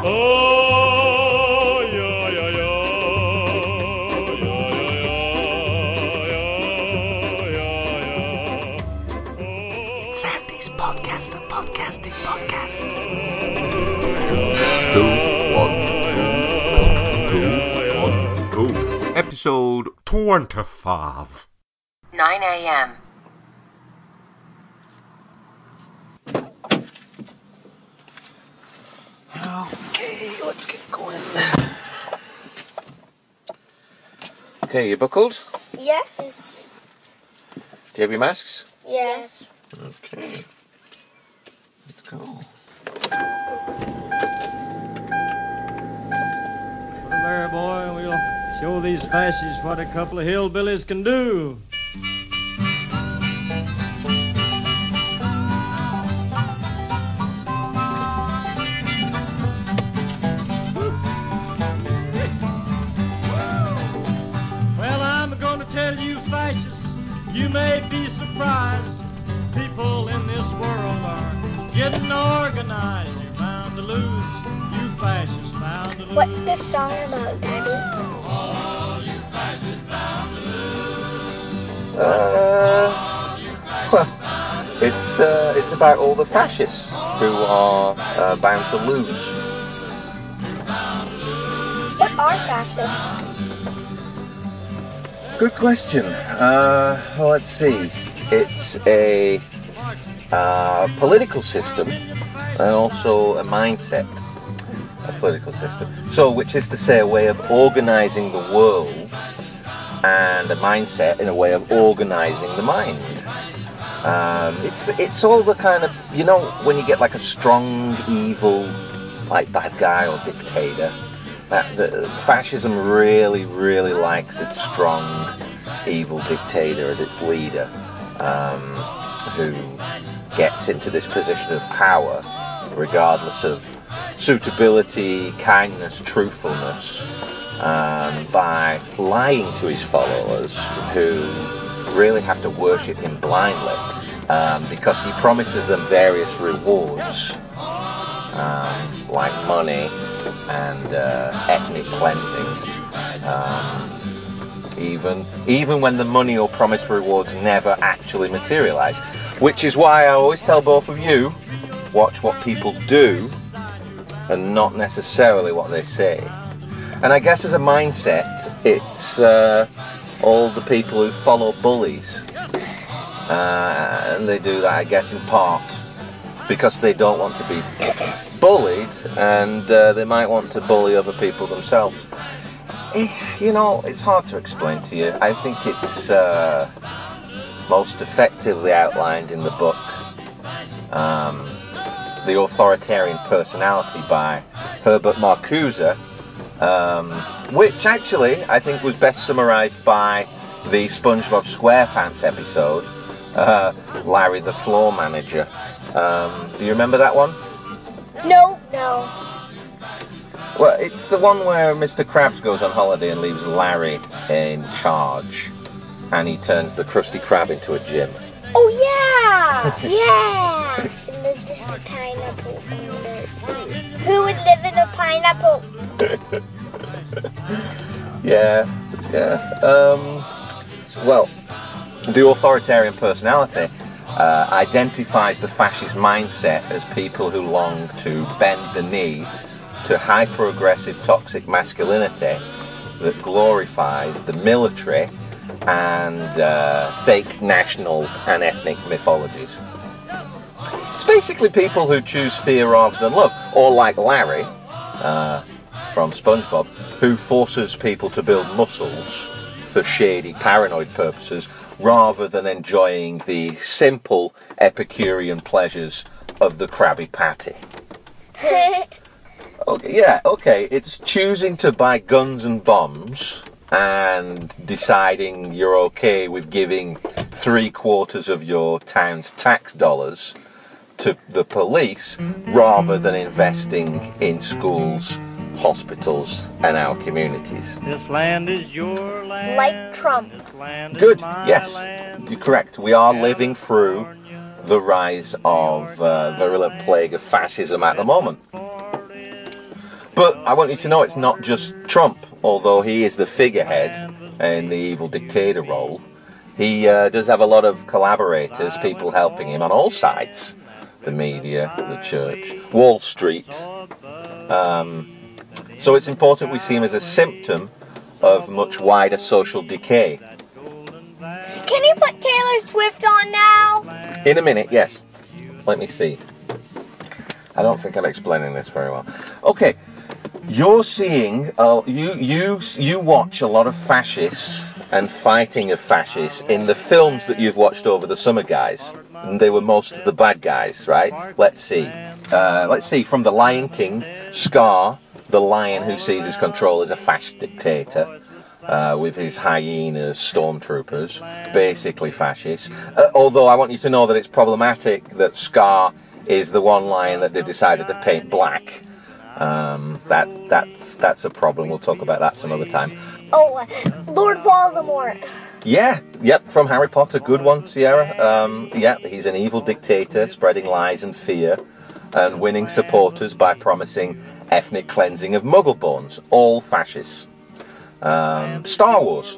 It's Sandy's podcast, a podcasting podcast. Two, one, two, two, one, two. Episode 25. 9 a.m. Okay, let's get going. Okay, you buckled? Yes. Do you have your masks? Yes. Okay. Let's go. Put 'em there, boy, and we'll show these fascists what a couple of hillbillies can do. Be surprised. People in this world are getting organized. You're bound to lose. You fascists bound to lose. What's this song about, Daddy? Uh, well, it's uh, it's about all the fascists who are uh, bound to lose. What are fascists? Good question. Uh, well, let's see. It's a uh, political system and also a mindset. A political system. So, which is to say, a way of organizing the world and a mindset in a way of organizing the mind. Um, it's it's all the kind of you know when you get like a strong evil like bad guy or dictator that the, fascism really really likes its strong evil dictator as its leader um, who gets into this position of power regardless of suitability kindness truthfulness um, by lying to his followers who really have to worship him blindly um, because he promises them various rewards um, like money and uh, ethnic cleansing. Even even when the money or promised rewards never actually materialize, which is why I always tell both of you, watch what people do and not necessarily what they say. And I guess as a mindset, it's uh, all the people who follow bullies. Uh, and they do that, I guess, in part because they don't want to be bullied and uh, they might want to bully other people themselves. Eh, You know, it's hard to explain to you. I think it's uh, most effectively outlined in the book um, The Authoritarian Personality by Herbert Marcuse, um, which actually I think was best summarized by the SpongeBob SquarePants episode, uh, Larry the Floor Manager. Um, do you remember that one? No. No. Well, it's the one where Mr. Krabs goes on holiday and leaves Larry in charge, and he turns the Krusty Krab into a gym. Oh yeah. yeah. Lives in a pineapple sea. Who would live in a pineapple? Yeah, yeah. Um, well, the authoritarian personality uh, identifies the fascist mindset as people who long to bend the knee to hyper aggressive toxic masculinity that glorifies the military and uh, fake national and ethnic mythologies. It's basically people who choose fear rather than love, or like Larry uh, from SpongeBob, who forces people to build muscles for shady paranoid purposes rather than enjoying the simple Epicurean pleasures of the Krabby Patty. Okay, yeah, okay. It's choosing to buy guns and bombs and deciding you're okay with giving three quarters of your town's tax dollars to the police rather than investing in schools, hospitals, and our communities. This land is your land. Like Trump. This land is Good, my yes, land. you're correct. We are living through the rise of uh, virulent plague of fascism at the moment. But I want you to know it's not just Trump, although he is the figurehead in the evil dictator role. He uh, does have a lot of collaborators, people helping him on all sides the media, the church, Wall Street. Um, so it's important we see him as a symptom of much wider social decay. Can you put Taylor Swift on now? In a minute, yes. Let me see. I don't think I'm explaining this very well. Okay, you're seeing. Uh, you you you watch a lot of fascists and fighting of fascists in the films that you've watched over the summer, guys. And they were most of the bad guys, right? Let's see. Uh, let's see. From The Lion King, Scar, the lion who seizes control as a fascist dictator. Uh, with his hyenas, stormtroopers, basically fascists. Uh, although I want you to know that it's problematic that Scar is the one lion that they decided to paint black. Um, that's that's that's a problem. We'll talk about that some other time. Oh, Lord Voldemort. Yeah, yep, from Harry Potter, good one, Sierra. Um, yeah, he's an evil dictator, spreading lies and fear, and winning supporters by promising ethnic cleansing of Muggleborns, all fascists. Um, Star Wars.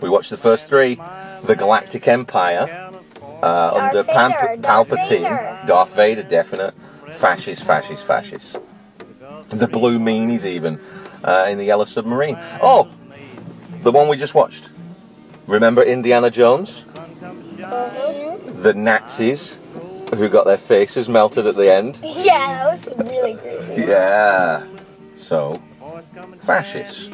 We watched the first three. The Galactic Empire uh, under Vader, Pamp- Darth Palpatine. Vader. Darth Vader, definite. Fascist, fascist, fascist. The Blue Meanies, even uh, in the Yellow Submarine. Oh, the one we just watched. Remember Indiana Jones? The Nazis who got their faces melted at the end. Yeah, that was really creepy. Yeah. So, fascists.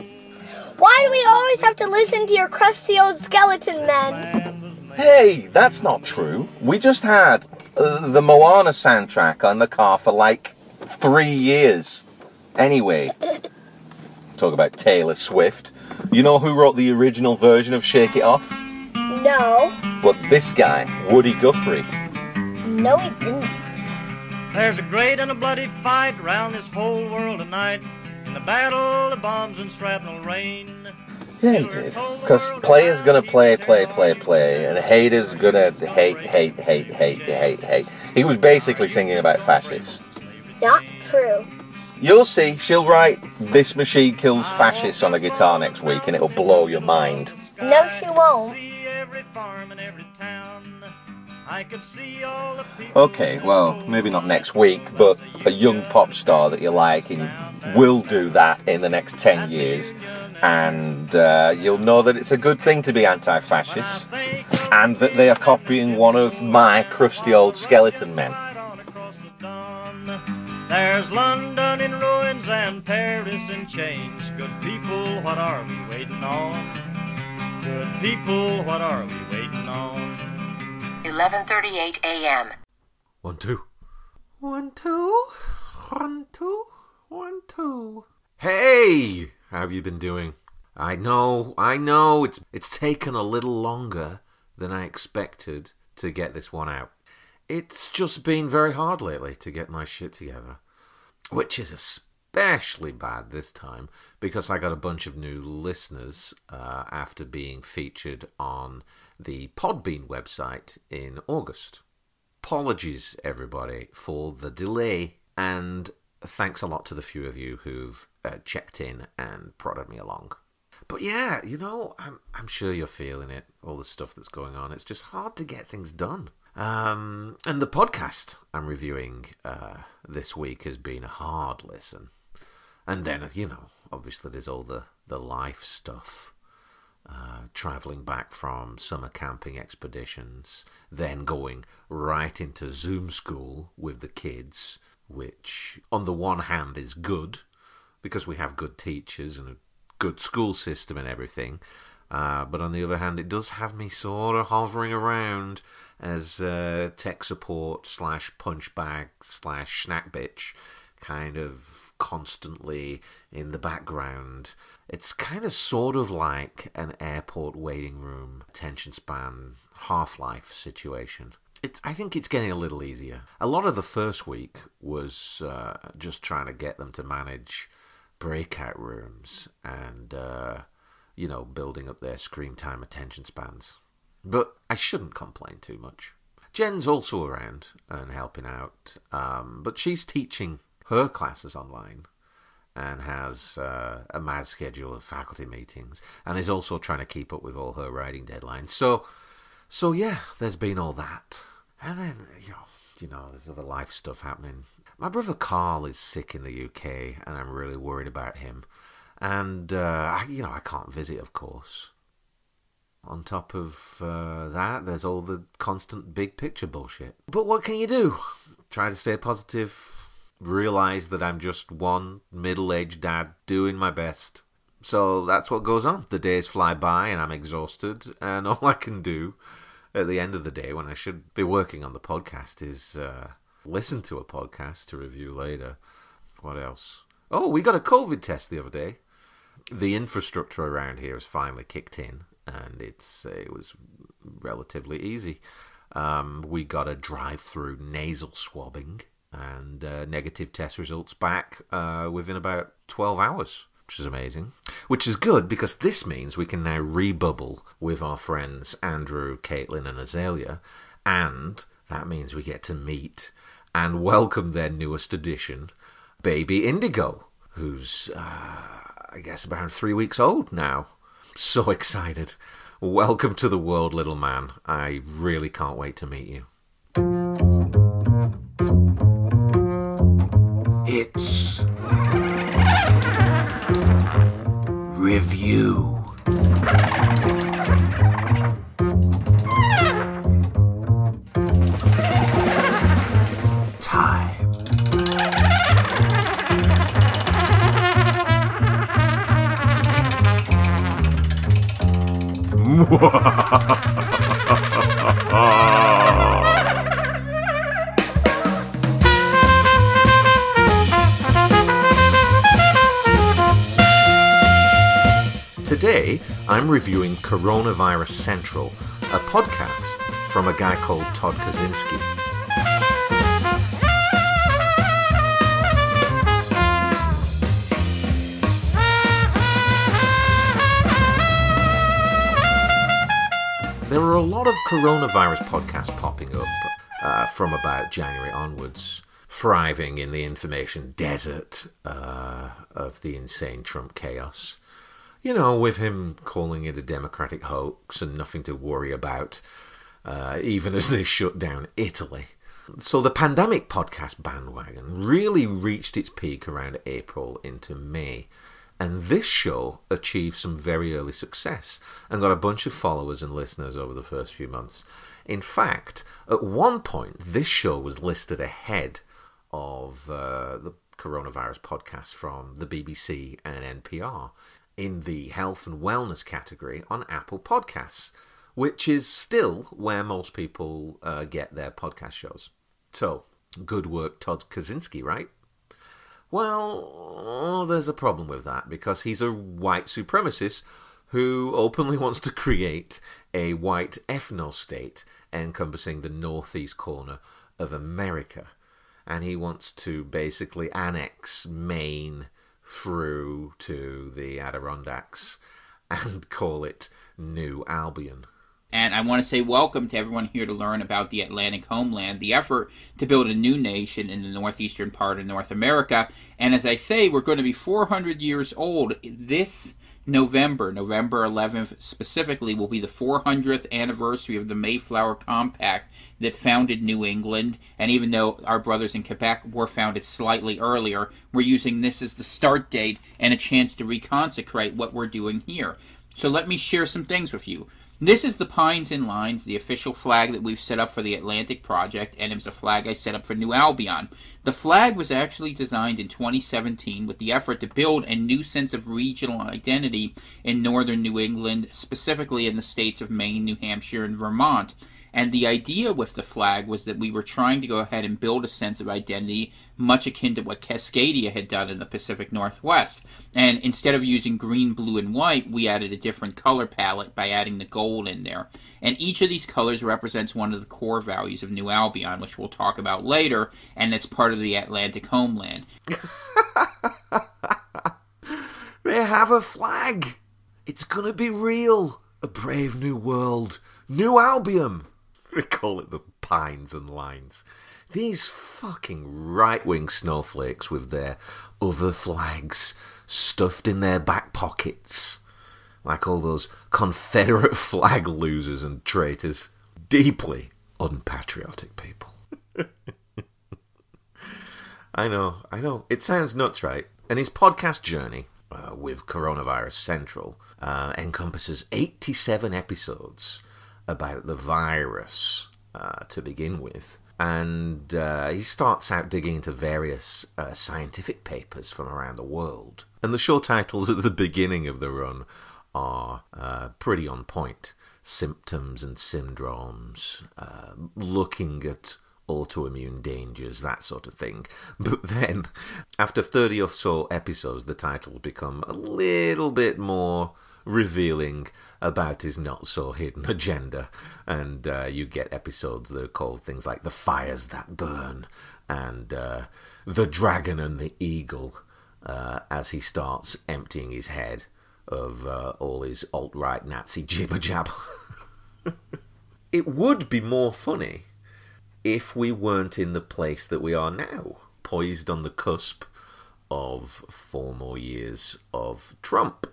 Why do we always have to listen to your crusty old skeleton men? Hey, that's not true. We just had uh, the Moana soundtrack on the car for like three years. Anyway, talk about Taylor Swift. You know who wrote the original version of Shake It Off? No. Well, this guy, Woody Guthrie. No, he didn't. There's a great and a bloody fight round this whole world tonight. In the battle the bombs and shrapnel rain. Yeah, he did. Because players gonna play, play, play, play, and haters gonna hate, hate, hate, hate, hate, hate. He was basically singing about fascists. Not true. You'll see, she'll write This Machine Kills Fascists on a guitar next week, and it'll blow your mind. No, she won't. See every farm and every town. I could see all the people. Okay, well, maybe not next week, but a young pop star that you like, and will do that in the next 10 years, and uh, you'll know that it's a good thing to be anti fascist, and that they are copying one of my crusty old skeleton men. There's London in ruins and Paris in chains. Good people, what are we waiting on? Good people, what are we waiting on? 11:38 a.m. One, two. One, two. One, two. One, two. Hey! How have you been doing? I know, I know, it's it's taken a little longer than I expected to get this one out. It's just been very hard lately to get my shit together. Which is especially bad this time because I got a bunch of new listeners uh, after being featured on the Podbean website in August. Apologies everybody for the delay and thanks a lot to the few of you who've uh, checked in and prodded me along. But yeah you know I'm, I'm sure you're feeling it all the stuff that's going on. It's just hard to get things done um, and the podcast i'm reviewing uh, this week has been a hard listen and then you know obviously there's all the the life stuff uh, traveling back from summer camping expeditions, then going right into Zoom school with the kids, which on the one hand is good because we have good teachers and a good school system and everything. Uh, but on the other hand, it does have me sort of hovering around as uh, tech support slash punch bag slash snack bitch, kind of constantly in the background. It's kind of sort of like an airport waiting room attention span half life situation. It's, I think it's getting a little easier. A lot of the first week was uh, just trying to get them to manage breakout rooms and, uh, you know, building up their screen time attention spans. But I shouldn't complain too much. Jen's also around and helping out, um, but she's teaching her classes online and has uh, a mad schedule of faculty meetings and is also trying to keep up with all her writing deadlines. So, so yeah, there's been all that, and then you know, you know, there's other life stuff happening. My brother Carl is sick in the UK, and I'm really worried about him. And uh, you know, I can't visit, of course. On top of uh, that, there's all the constant big picture bullshit. But what can you do? Try to stay positive. Realize that I'm just one middle aged dad doing my best. So that's what goes on. The days fly by and I'm exhausted, and all I can do at the end of the day when I should be working on the podcast is uh, listen to a podcast to review later. What else? Oh, we got a COVID test the other day. The infrastructure around here has finally kicked in, and it's it was relatively easy. Um, we got a drive-through nasal swabbing and uh, negative test results back uh, within about 12 hours, which is amazing. Which is good because this means we can now rebubble with our friends Andrew, Caitlin, and Azalea, and that means we get to meet and welcome their newest addition, Baby Indigo, who's, uh, I guess, about three weeks old now. So excited. Welcome to the world, little man. I really can't wait to meet you. It's review. Reviewing Coronavirus Central, a podcast from a guy called Tom Kawczynski. There are a lot of coronavirus podcasts popping up uh, from about January onwards, thriving in the information desert uh, of the insane Trump chaos. You know, with him calling it a democratic hoax and nothing to worry about, uh, even as they shut down Italy. So the pandemic podcast bandwagon really reached its peak around April into May. And this show achieved some very early success and got a bunch of followers and listeners over the first few months. In fact, at one point, this show was listed ahead of uh, the coronavirus podcast from the BBC and NPR in the health and wellness category on Apple Podcasts, which is still where most people uh, get their podcast shows. So, good work, Tom Kawczynski, right? Well, there's a problem with that because he's a white supremacist who openly wants to create a white ethno state encompassing the northeast corner of America. And he wants to basically annex Maine through to the Adirondacks and call it New Albion. And I want to say welcome to everyone here to learn about the Atlantic homeland, the effort to build a new nation in the northeastern part of North America. And as I say, we're going to be 400 years old this November, November 11th specifically, will be the 400th anniversary of the Mayflower Compact that founded New England. And even though our brothers in Quebec were founded slightly earlier, we're using this as the start date and a chance to reconsecrate what we're doing here. So let me share some things with you. This is the Pines and Lines, the official flag that we've set up for the Atlantic Project, and it was a flag I set up for New Albion. The flag was actually designed in 2017 with the effort to build a new sense of regional identity in northern New England, specifically in the states of Maine, New Hampshire, and Vermont. And the idea with the flag was that we were trying to go ahead and build a sense of identity much akin to what Cascadia had done in the Pacific Northwest. And instead of using green, blue, and white, we added a different color palette by adding the gold in there. And each of these colors represents one of the core values of New Albion, which we'll talk about later, and that's part of the Atlantic homeland. They have a flag! It's gonna be real! A brave new world! New Albion! They call it the Pines and Lines. These fucking right wing snowflakes with their other flags stuffed in their back pockets. Like all those Confederate flag losers and traitors. Deeply unpatriotic people. I know, I know. It sounds nuts, right? And his podcast journey uh, with Coronavirus Central uh, encompasses 87 episodes about the virus uh, to begin with. And uh, he starts out digging into various uh, scientific papers from around the world. And the show titles at the beginning of the run are uh, pretty on point symptoms and syndromes, looking at autoimmune dangers, that sort of thing. But then, after 30 or so episodes, the title become a little bit more revealing about his not so hidden agenda. And uh, you get episodes that are called things like The Fires That Burn and uh, The Dragon and the Eagle uh, as he starts emptying his head of uh, all his alt right Nazi jibber jab. it would be more funny if we weren't in the place that we are now, poised on the cusp of four more years of Trump.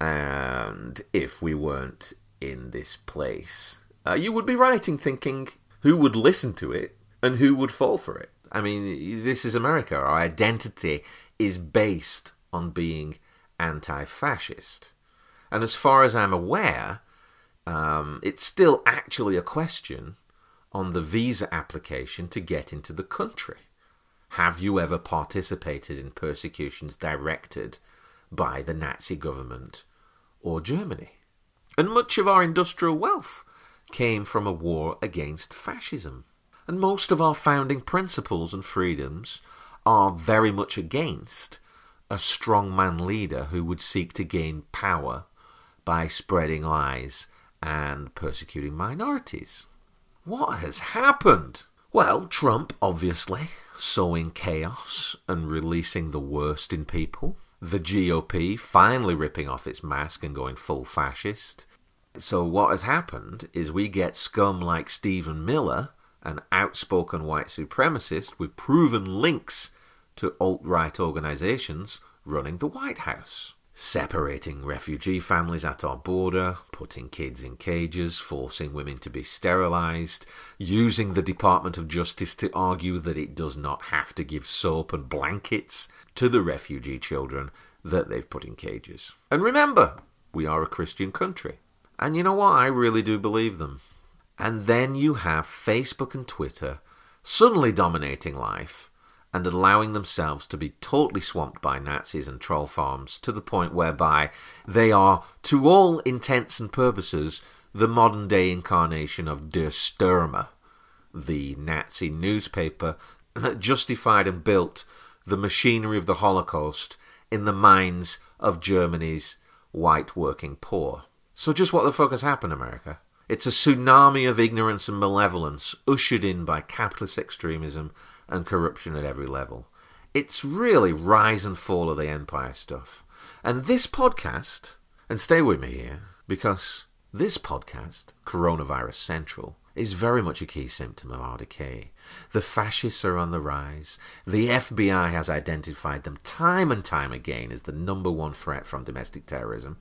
And if we weren't in this place, uh, you would be writing thinking who would listen to it and who would fall for it. I mean, this is America. Our identity is based on being anti fascist. And as far as I'm aware, um, it's still actually a question on the visa application to get into the country. Have you ever participated in persecutions directed by the Nazi government or Germany? And much of our industrial wealth came from a war against fascism. And most of our founding principles and freedoms are very much against a strongman leader who would seek to gain power by spreading lies and persecuting minorities. What has happened? Well, Trump, obviously, sowing chaos and releasing the worst in people. The GOP finally ripping off its mask and going full fascist. So, what has happened is we get scum like Stephen Miller, an outspoken white supremacist with proven links to alt right organizations, running the White House separating refugee families at our border, putting kids in cages, forcing women to be sterilized, using the Department of Justice to argue that it does not have to give soap and blankets to the refugee children that they've put in cages. And remember, we are a Christian country. And you know what? I really do believe them. And then you have Facebook and Twitter suddenly dominating life and allowing themselves to be totally swamped by Nazis and troll farms to the point whereby they are, to all intents and purposes, the modern day incarnation of Der Stürmer, the Nazi newspaper that justified and built the machinery of the Holocaust in the minds of Germany's white working poor. So, just what the fuck has happened, America? It's a tsunami of ignorance and malevolence ushered in by capitalist extremism and corruption at every level. It's really rise and fall of the empire stuff. And this podcast, and stay with me here, because this podcast, Coronavirus Central, is very much a key symptom of our decay. The fascists are on the rise. The FBI has identified them time and time again as the number one threat from domestic terrorism.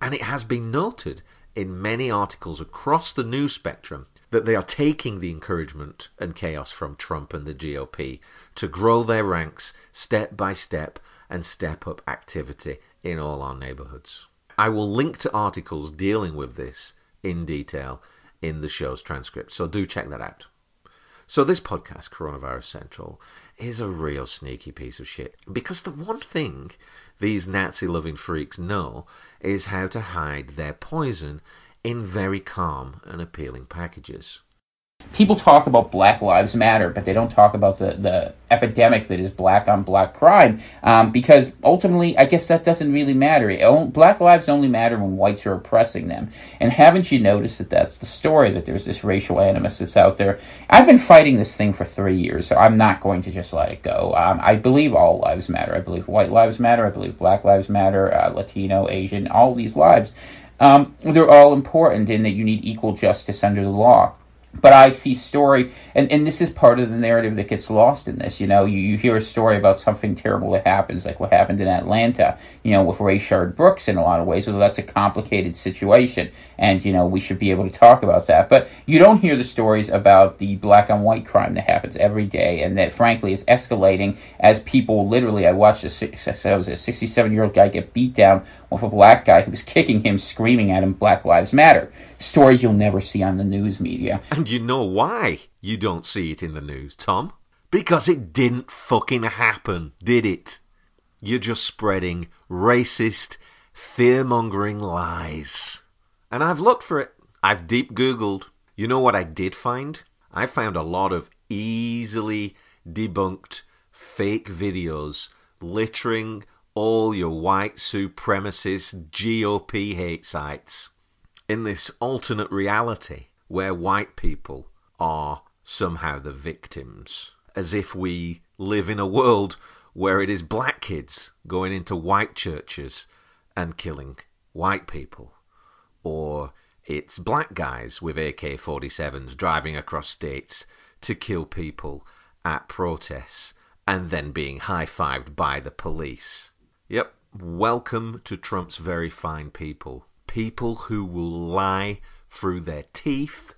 And it has been noted in many articles across the news spectrum that they are taking the encouragement and chaos from Trump and the GOP to grow their ranks step by step and step up activity in all our neighborhoods. I will link to articles dealing with this in detail in the show's transcript, so do check that out. So, this podcast, Coronavirus Central, is a real sneaky piece of shit. Because the one thing these Nazi loving freaks know is how to hide their poison in very calm and appealing packages. People talk about Black Lives Matter, but they don't talk about the, the epidemic that is black on black crime um, because ultimately, I guess that doesn't really matter. It, black lives only matter when whites are oppressing them. And haven't you noticed that that's the story, that there's this racial animus that's out there? I've been fighting this thing for three years, so I'm not going to just let it go. Um, I believe all lives matter. I believe white lives matter. I believe black lives matter, uh, Latino, Asian, all these lives. Um, they're all important in that you need equal justice under the law. But I see story, and, and this is part of the narrative that gets lost in this. You know, you, you hear a story about something terrible that happens, like what happened in Atlanta, you know, with Rayshard Brooks in a lot of ways, although that's a complicated situation, and, you know, we should be able to talk about that. But you don't hear the stories about the black and white crime that happens every day, and that, frankly, is escalating as people literally, I watched a, I was a 67 year old guy get beat down with a black guy who was kicking him, screaming at him, Black Lives Matter. Stories you'll never see on the news media. And you know why you don't see it in the news, Tom? Because it didn't fucking happen, did it? You're just spreading racist, fear mongering lies. And I've looked for it. I've deep Googled. You know what I did find? I found a lot of easily debunked fake videos littering all your white supremacist GOP hate sites. In this alternate reality, where white people are somehow the victims, as if we live in a world where it is black kids going into white churches and killing white people, or it's black guys with AK 47s driving across states to kill people at protests and then being high fived by the police. Yep, welcome to Trump's very fine people. People who will lie through their teeth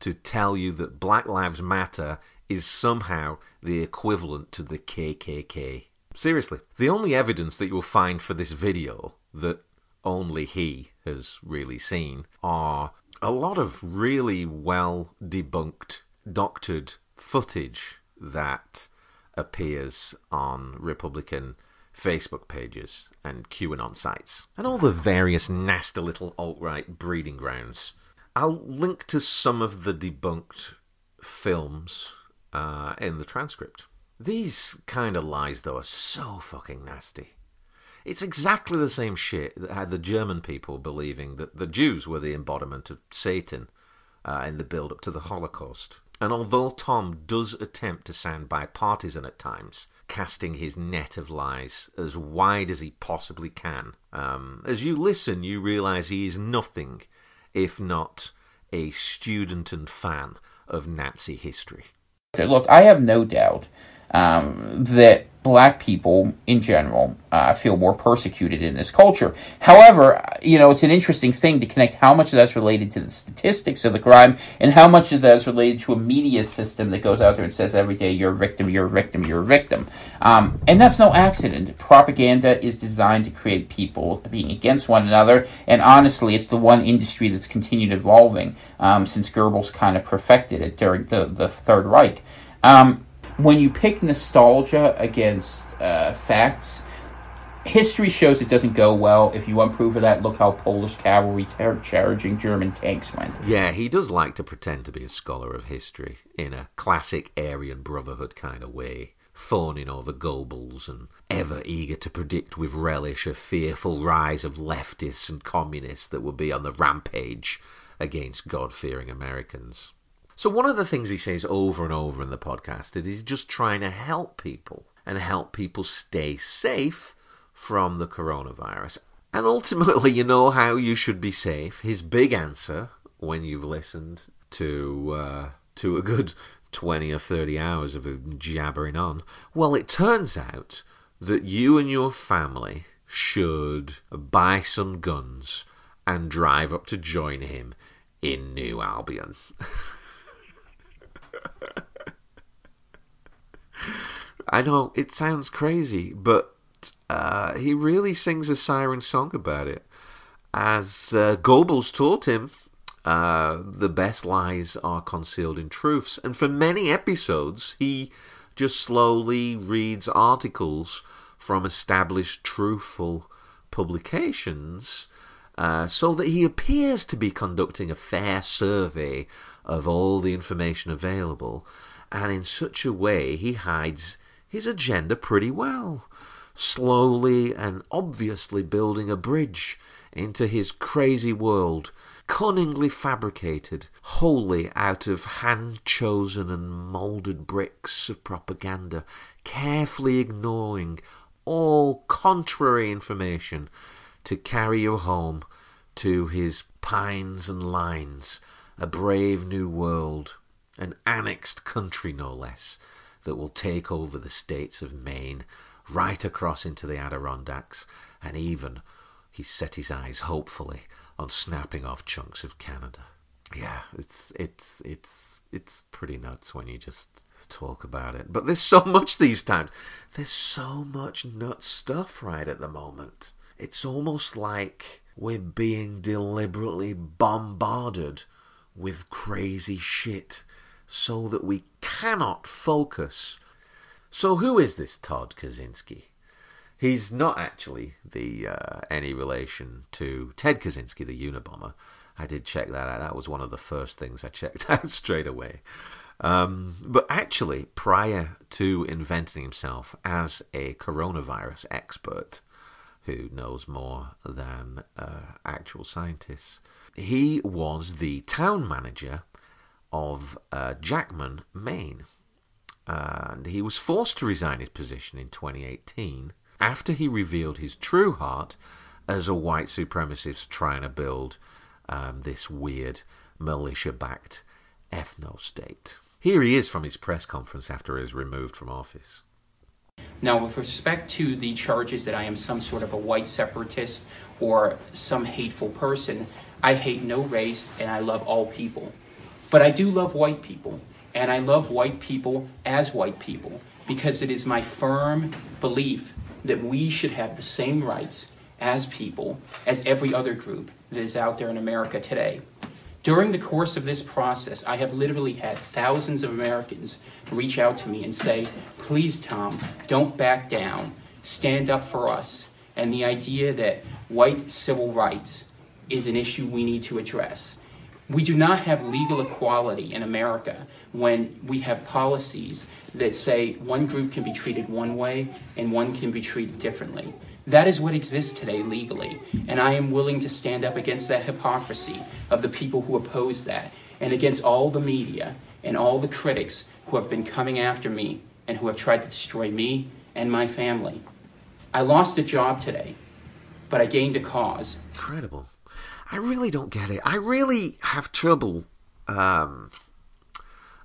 to tell you that Black Lives Matter is somehow the equivalent to the KKK. Seriously, the only evidence that you will find for this video that only he has really seen are a lot of really well debunked, doctored footage that appears on Republican Facebook pages and QAnon sites, and all the various nasty little alt right breeding grounds I'll link to some of the debunked films uh, in the transcript. These kind of lies, though, are so fucking nasty. It's exactly the same shit that had the German people believing that the Jews were the embodiment of Satan uh, in the build up to the Holocaust. And although Tom does attempt to sound bipartisan at times, casting his net of lies as wide as he possibly can, um, as you listen, you realize he is nothing if not a student and fan of Nazi history. Look, I have no doubt um, that black people in general uh, feel more persecuted in this culture. However, you know, it's an interesting thing to connect how much of that's related to the statistics of the crime and how much of that is related to a media system that goes out there and says every day, you're a victim, you're a victim, you're a victim. Um, and that's no accident. Propaganda is designed to create people being against one another. And honestly, it's the one industry that's continued evolving um, since Goebbels kind of perfected it during the, the Third Reich. Um, when you pick nostalgia against uh, facts, history shows it doesn't go well. If you want proof of that, look how Polish cavalry ter- charging German tanks went. Yeah, he does like to pretend to be a scholar of history in a classic Aryan Brotherhood kind of way, fawning over Goebbels and ever eager to predict with relish a fearful rise of leftists and communists that will be on the rampage against God fearing Americans. So, one of the things he says over and over in the podcast is he's just trying to help people and help people stay safe from the coronavirus. And ultimately, you know how you should be safe. His big answer, when you've listened to uh, to a good twenty or thirty hours of him jabbering on, well, it turns out that you and your family should buy some guns and drive up to join him in New Albion. I know it sounds crazy, but uh, he really sings a siren song about it. As uh, Goebbels taught him, uh, the best lies are concealed in truths. And for many episodes, he just slowly reads articles from established truthful publications uh, so that he appears to be conducting a fair survey of all the information available, and in such a way he hides his agenda pretty well, slowly and obviously building a bridge into his crazy world, cunningly fabricated, wholly out of hand chosen and moulded bricks of propaganda, carefully ignoring all contrary information to carry you home to his pines and lines A brave new world, an annexed country no less, that will take over the states of Maine, right across into the Adirondacks, and even he set his eyes hopefully on snapping off chunks of Canada. Yeah, it's it's it's it's pretty nuts when you just talk about it. But there's so much these times. There's so much nut stuff right at the moment. It's almost like we're being deliberately bombarded with crazy shit so that we cannot focus. So who is this Tom Kawczynski? He's not actually the uh, any relation to Ted Kaczynski, the Unabomber. I did check that out. That was one of the first things I checked out straight away. Um, but actually, prior to inventing himself as a coronavirus expert, who knows more than uh, actual scientists, he was the town manager of uh, Jackman, Maine. And he was forced to resign his position in 2018 after he revealed his true heart as a white supremacist trying to build um, this weird militia backed ethno state. Here he is from his press conference after he was removed from office. Now, with respect to the charges that I am some sort of a white separatist or some hateful person, I hate no race and I love all people. But I do love white people, and I love white people as white people because it is my firm belief that we should have the same rights as people as every other group that is out there in America today. During the course of this process, I have literally had thousands of Americans reach out to me and say, please, Tom, don't back down. Stand up for us. And the idea that white civil rights is an issue we need to address. We do not have legal equality in America when we have policies that say one group can be treated one way and one can be treated differently. That is what exists today legally, and I am willing to stand up against that hypocrisy of the people who oppose that and against all the media and all the critics who have been coming after me and who have tried to destroy me and my family. I lost a job today, but I gained a cause. Incredible. I really don't get it. I really have trouble um,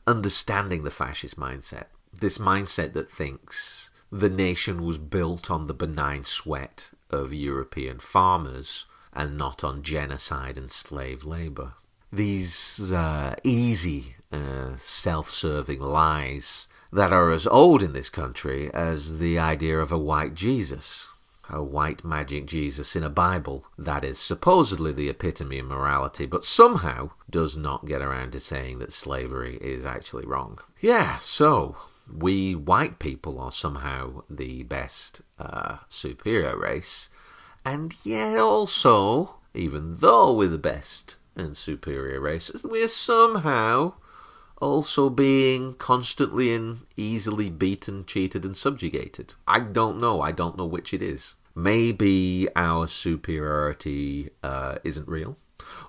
understanding the fascist mindset. This mindset that thinks the nation was built on the benign sweat of European farmers and not on genocide and slave labor. These uh, easy, uh, self serving lies that are as old in this country as the idea of a white Jesus a white magic Jesus in a Bible that is supposedly the epitome of morality, but somehow does not get around to saying that slavery is actually wrong. Yeah, so we white people are somehow the best uh, superior race, and yet also, even though we're the best and superior race, we're somehow also being constantly and easily beaten, cheated, and subjugated. I don't know. I don't know which it is. Maybe our superiority uh, isn't real,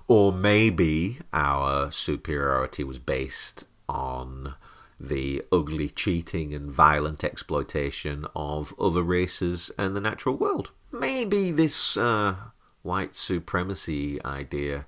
or maybe our superiority was based on the ugly cheating and violent exploitation of other races and the natural world. Maybe this uh, white supremacy idea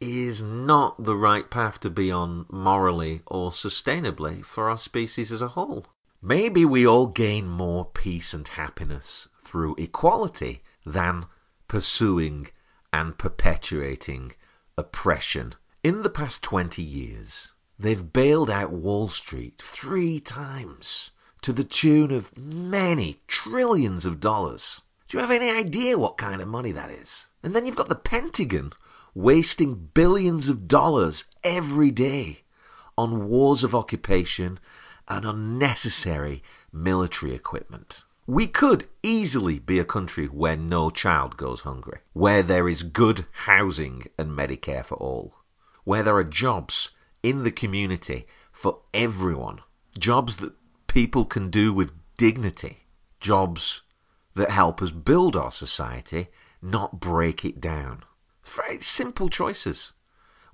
is not the right path to be on morally or sustainably for our species as a whole. Maybe we all gain more peace and happiness through equality than pursuing and perpetuating oppression. In the past 20 years, they've bailed out Wall Street three times to the tune of many trillions of dollars. Do you have any idea what kind of money that is? And then you've got the Pentagon wasting billions of dollars every day on wars of occupation and unnecessary military equipment. We could easily be a country where no child goes hungry, where there is good housing and Medicare for all, where there are jobs in the community for everyone, jobs that people can do with dignity, jobs that help us build our society, not break it down. Very simple choices.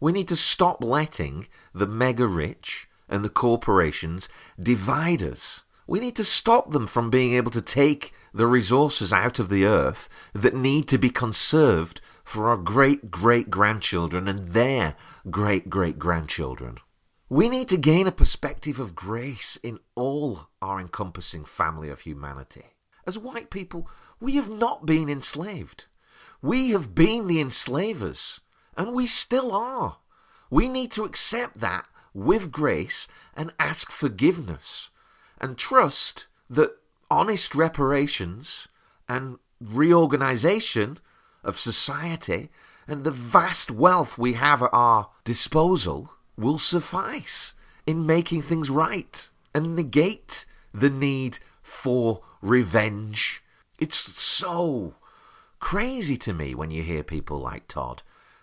We need to stop letting the mega rich and the corporations divide us. We need to stop them from being able to take the resources out of the earth that need to be conserved for our great great grandchildren and their great great grandchildren. We need to gain a perspective of grace in all our encompassing family of humanity. As white people, we have not been enslaved. We have been the enslavers, and we still are. We need to accept that with grace and ask forgiveness and trust that honest reparations and reorganization of society and the vast wealth we have at our disposal will suffice in making things right and negate the need for revenge. It's so crazy to me when you hear people like Todd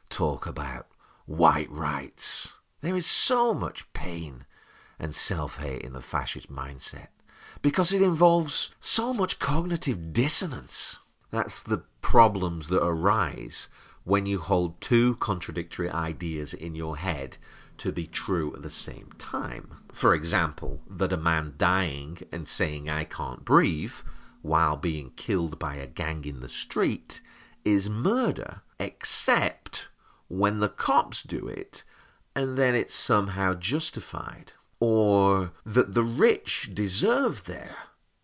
talk about white rights. There is so much pain and self hate in the fascist mindset because it involves so much cognitive dissonance. That's the problems that arise when you hold two contradictory ideas in your head to be true at the same time. For example, that a man dying and saying, I can't breathe, while being killed by a gang in the street, is murder, except when the cops do it and then it's somehow justified. Or that the rich deserve their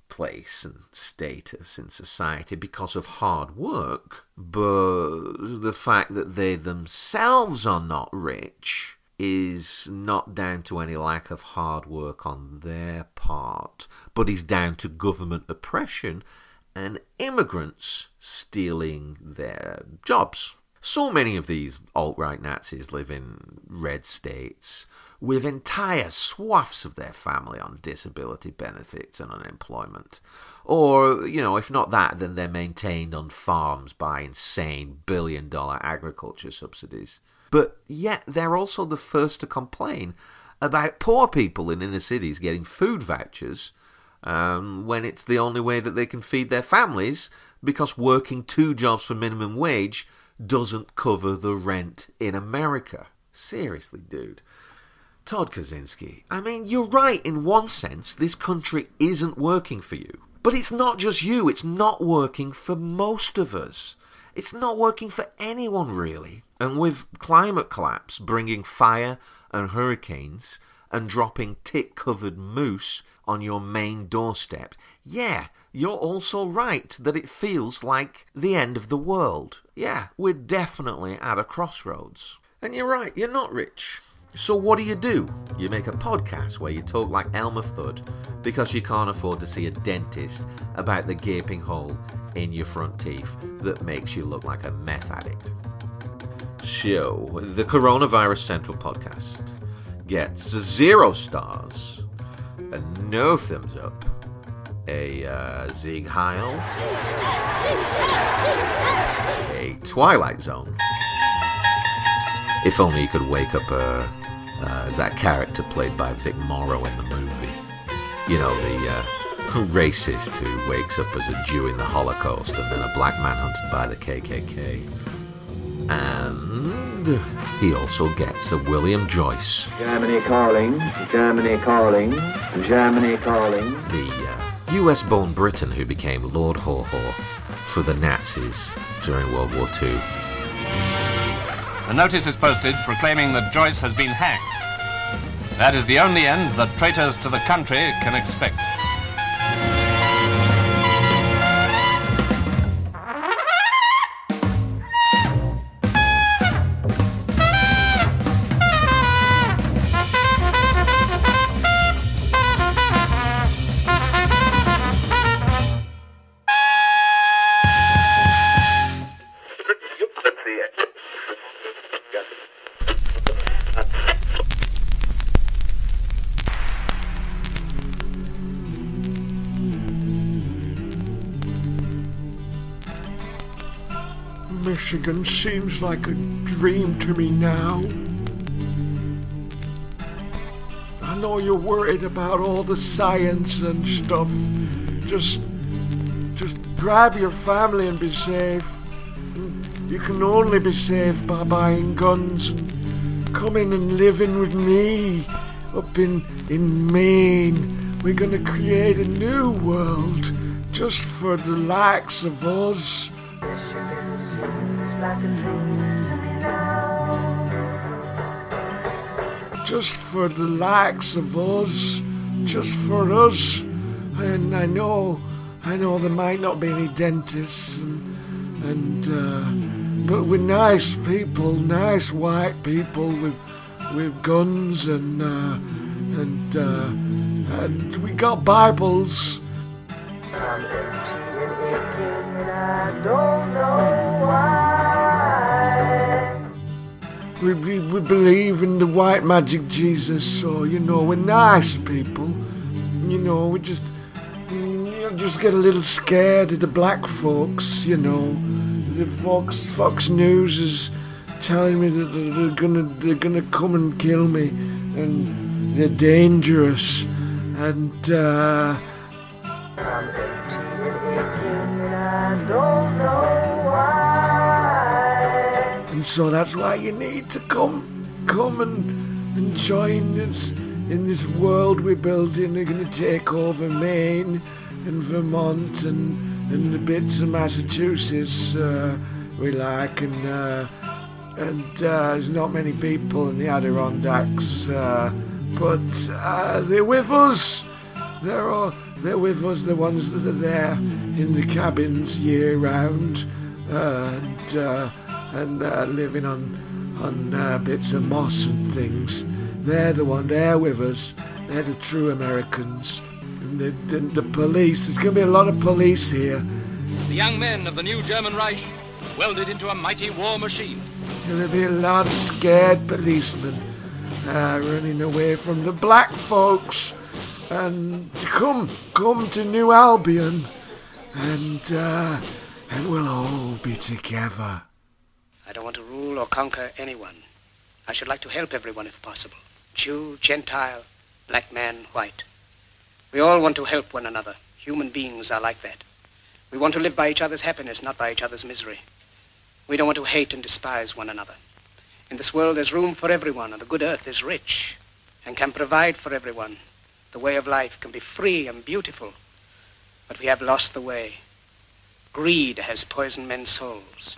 place and status in society because of hard work, but the fact that they themselves are not rich is not down to any lack of hard work on their part, but is down to government oppression and immigrants stealing their jobs. So many of these alt right Nazis live in red states with entire swaths of their family on disability benefits and unemployment. Or, you know, if not that, then they're maintained on farms by insane billion dollar agriculture subsidies. But yet they're also the first to complain about poor people in inner cities getting food vouchers um, when it's the only way that they can feed their families because working two jobs for minimum wage doesn't cover the rent in America. Seriously, dude. Todd Kawczynski, I mean, you're right in one sense, this country isn't working for you. But it's not just you, it's not working for most of us. It's not working for anyone, really. And with climate collapse bringing fire and hurricanes and dropping tick covered moose on your Maine doorstep, yeah, you're also right that it feels like the end of the world. Yeah, we're definitely at a crossroads. And you're right, you're not rich. So what do you do? You make a podcast where you talk like Elmer Fudd because you can't afford to see a dentist about the gaping hole in your front teeth that makes you look like a meth addict. Show the Coronavirus Central podcast gets zero stars, a no thumbs up, a uh, Sieg Heil, a Twilight Zone. If only you could wake up uh, uh, as that character played by Vic Morrow in the movie. You know, the uh, racist who wakes up as a Jew in the Holocaust and then a black man hunted by the KKK. And he also gets a William Joyce, Germany calling, Germany calling, Germany calling. the uh, US born Briton who became Lord Haw Haw for the Nazis during World War II. A notice is posted proclaiming that Joyce has been hanged. That is the only end that traitors to the country can expect. Seems like a dream to me now. I know you're worried about all the science and stuff. Just just grab your family and be safe. You can only be safe by buying guns and coming and living with me up in in Maine. We're gonna create a new world just for the likes of us Just for the likes of us, just for us. And I know, I know there might not be any dentists, and, and uh, but we're nice people, nice white people with with guns and uh, and uh, and we got Bibles. We, we, we believe in the white magic Jesus, so you know we're nice people. You know we just you know, just get a little scared of the black folks. You know, the Fox Fox News is telling me that they're gonna they're gonna come and kill me, and they're dangerous, and. uh... I'm 18 And so that's why you need to come, come and, and join us in this world we're building. We're going to take over Maine and Vermont and, and the bits of Massachusetts uh, we like. And, uh, and uh, there's not many people in the Adirondacks, uh, but uh, they're with us. They're, all, they're with us, the ones that are there in the cabins year round. And uh, and uh, living on on uh, bits of moss and things. They're the one. They're with us. They're the true Americans. And the, the, the police. There's going to be a lot of police here. The young men of the new German Reich welded into a mighty war machine. Going to be a lot of scared policemen uh, running away from the black folks. And come, come to New Albion, and uh, and we'll all be together. I don't want to rule or conquer anyone. I should like to help everyone if possible. Jew, Gentile, black man, white. We all want to help one another. Human beings are like that. We want to live by each other's happiness, not by each other's misery. We don't want to hate and despise one another. In this world, there's room for everyone, and the good earth is rich and can provide for everyone. The way of life can be free and beautiful, but we have lost the way. Greed has poisoned men's souls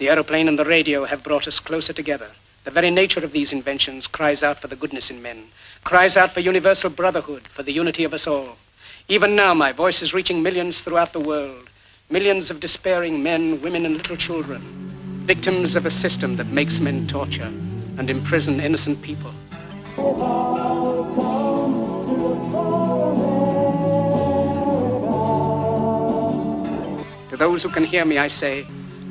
The aeroplane and the radio have brought us closer together. The very nature of these inventions cries out for the goodness in men, cries out for universal brotherhood, for the unity of us all. Even now, my voice is reaching millions throughout the world, millions of despairing men, women, and little children, victims of a system that makes men torture and imprison innocent people. To those who can hear me, I say,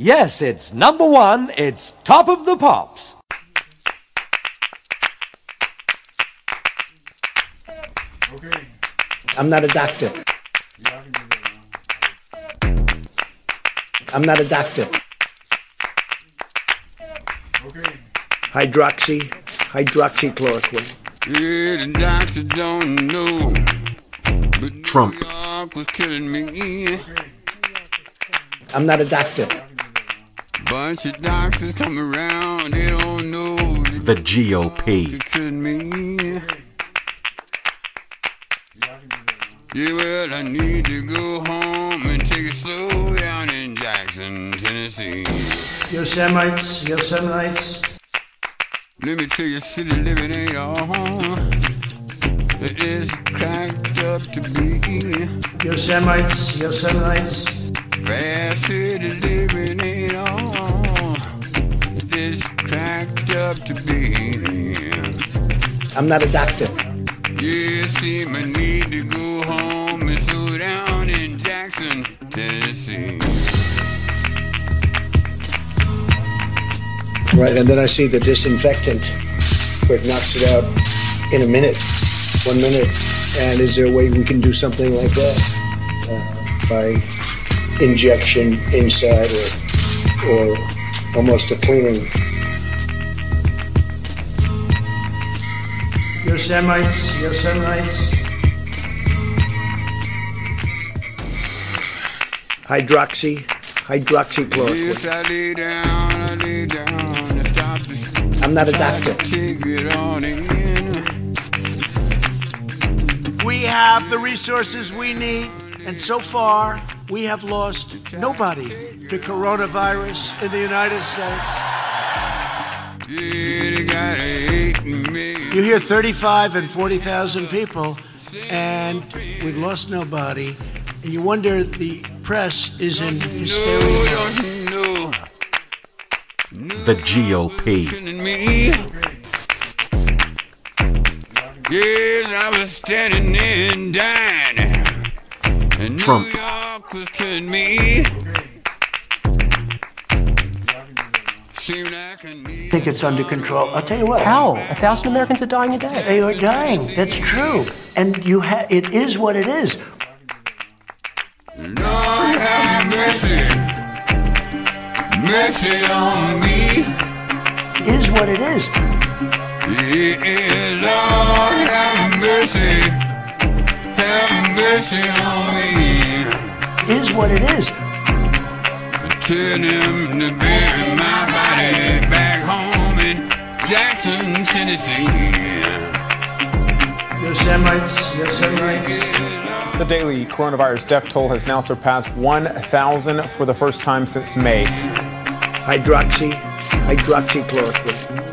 Yes, it's number one. It's top of the pops. I'm not a doctor. I'm not a doctor. Hydroxy, hydroxychloroquine. Yeah, the doctor don't know. But Trump. Was killing me. I'm not a doctor. Bunch of doctors come around, they don't know. The GOP. me. Yeah, well, I need to go home and take it slow down in Jackson, Tennessee. Yosemites, Yosemites. Let me tell you, city living ain't all home. is cracked up to be. Yosemites, Yosemites. Fast city living ain't to be. I'm not a doctor. You seem I need to go home and slow down in Jackson, Tennessee. Right, and then I see the disinfectant where it knocks it out in a minute, one minute. And is there a way we can do something like that uh, by injection inside or, or almost a cleaning? Down to stop the I'm not a doctor. Take it on in. We have the resources we need, and so far, we have lost nobody to coronavirus in the United States. You gotta hate me. You hear 35 and 40,000 people, and we've lost nobody, and you wonder the press is in hysteria. The GOP. Yes, I was standing there and dying. And Trump. New York was killing me. Seemed like I think it's under control. I'll tell you what. How? A thousand Americans are dying a day. They are dying. That's true. And you ha- it is what it is. Lord have mercy. Mercy on me. Is what it is. Yeah, Lord have mercy. Have mercy on me. Is what it is. Tell him to bury my body back home in Jackson, Tennessee. Yosemites, Yosemites. The daily coronavirus death toll has now surpassed 1,000 for the first time since May. Hydroxy, hydroxychloroquine.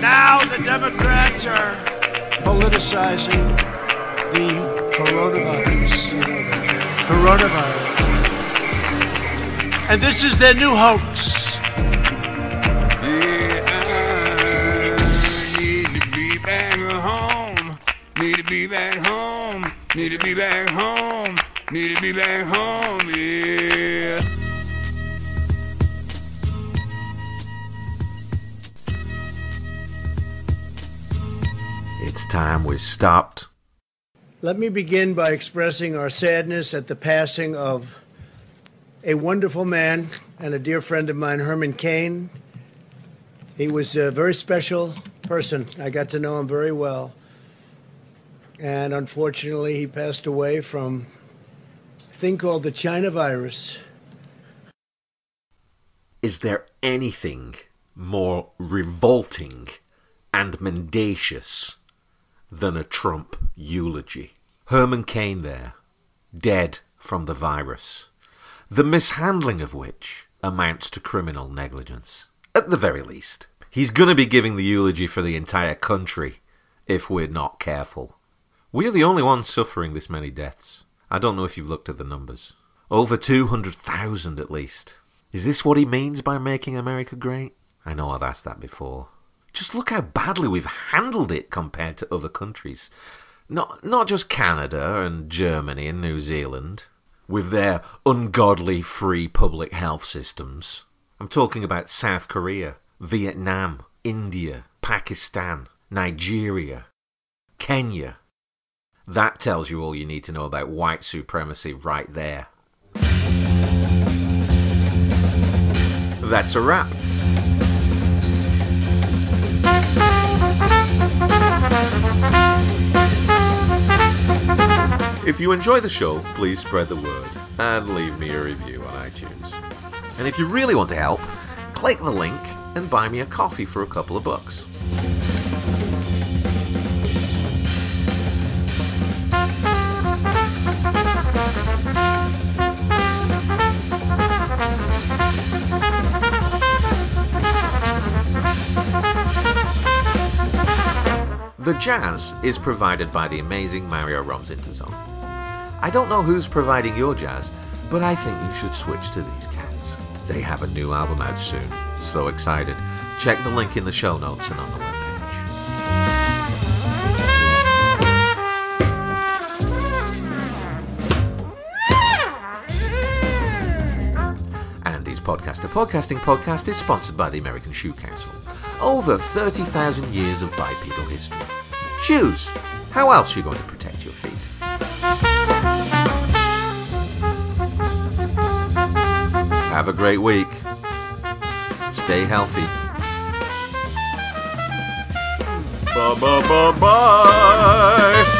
Now the Democrats are politicizing the coronavirus. You know that. Coronavirus. And this is their new hoax. Need to be back home. Need to be back home. Need to be back home. Need to be back home. Yeah. It's time we stopped. Let me begin by expressing our sadness at the passing of a wonderful man and a dear friend of mine, Herman Cain. He was a very special person. I got to know him very well. And unfortunately, he passed away from a thing called the China virus. Is there anything more revolting and mendacious than a Trump eulogy? Herman Cain there, dead from the virus, the mishandling of which amounts to criminal negligence, at the very least. He's going to be giving the eulogy for the entire country if we're not careful. We're the only ones suffering this many deaths. I don't know if you've looked at the numbers. Over 200,000 at least. Is this what he means by making America great? I know I've asked that before. Just look how badly we've handled it compared to other countries. Not, not just Canada and Germany and New Zealand, with their ungodly free public health systems. I'm talking about South Korea, Vietnam, India, Pakistan, Nigeria, Kenya. That tells you all you need to know about white supremacy right there. That's a wrap. If you enjoy the show, please spread the word and leave me a review on iTunes. And if you really want to help, click the link and buy me a coffee for a couple of bucks. The jazz is provided by the amazing Mario Roms Interzone. I don't know who's providing your jazz, but I think you should switch to these cats. They have a new album out soon. So excited. Check the link in the show notes and on the webpage. Andy's Podcast, a podcasting podcast, is sponsored by the American Shoe Council. Over 30,000 years of bipedal history. Shoes! How else are you going to protect your feet? Have a great week. Stay healthy. Bye bye bye bye.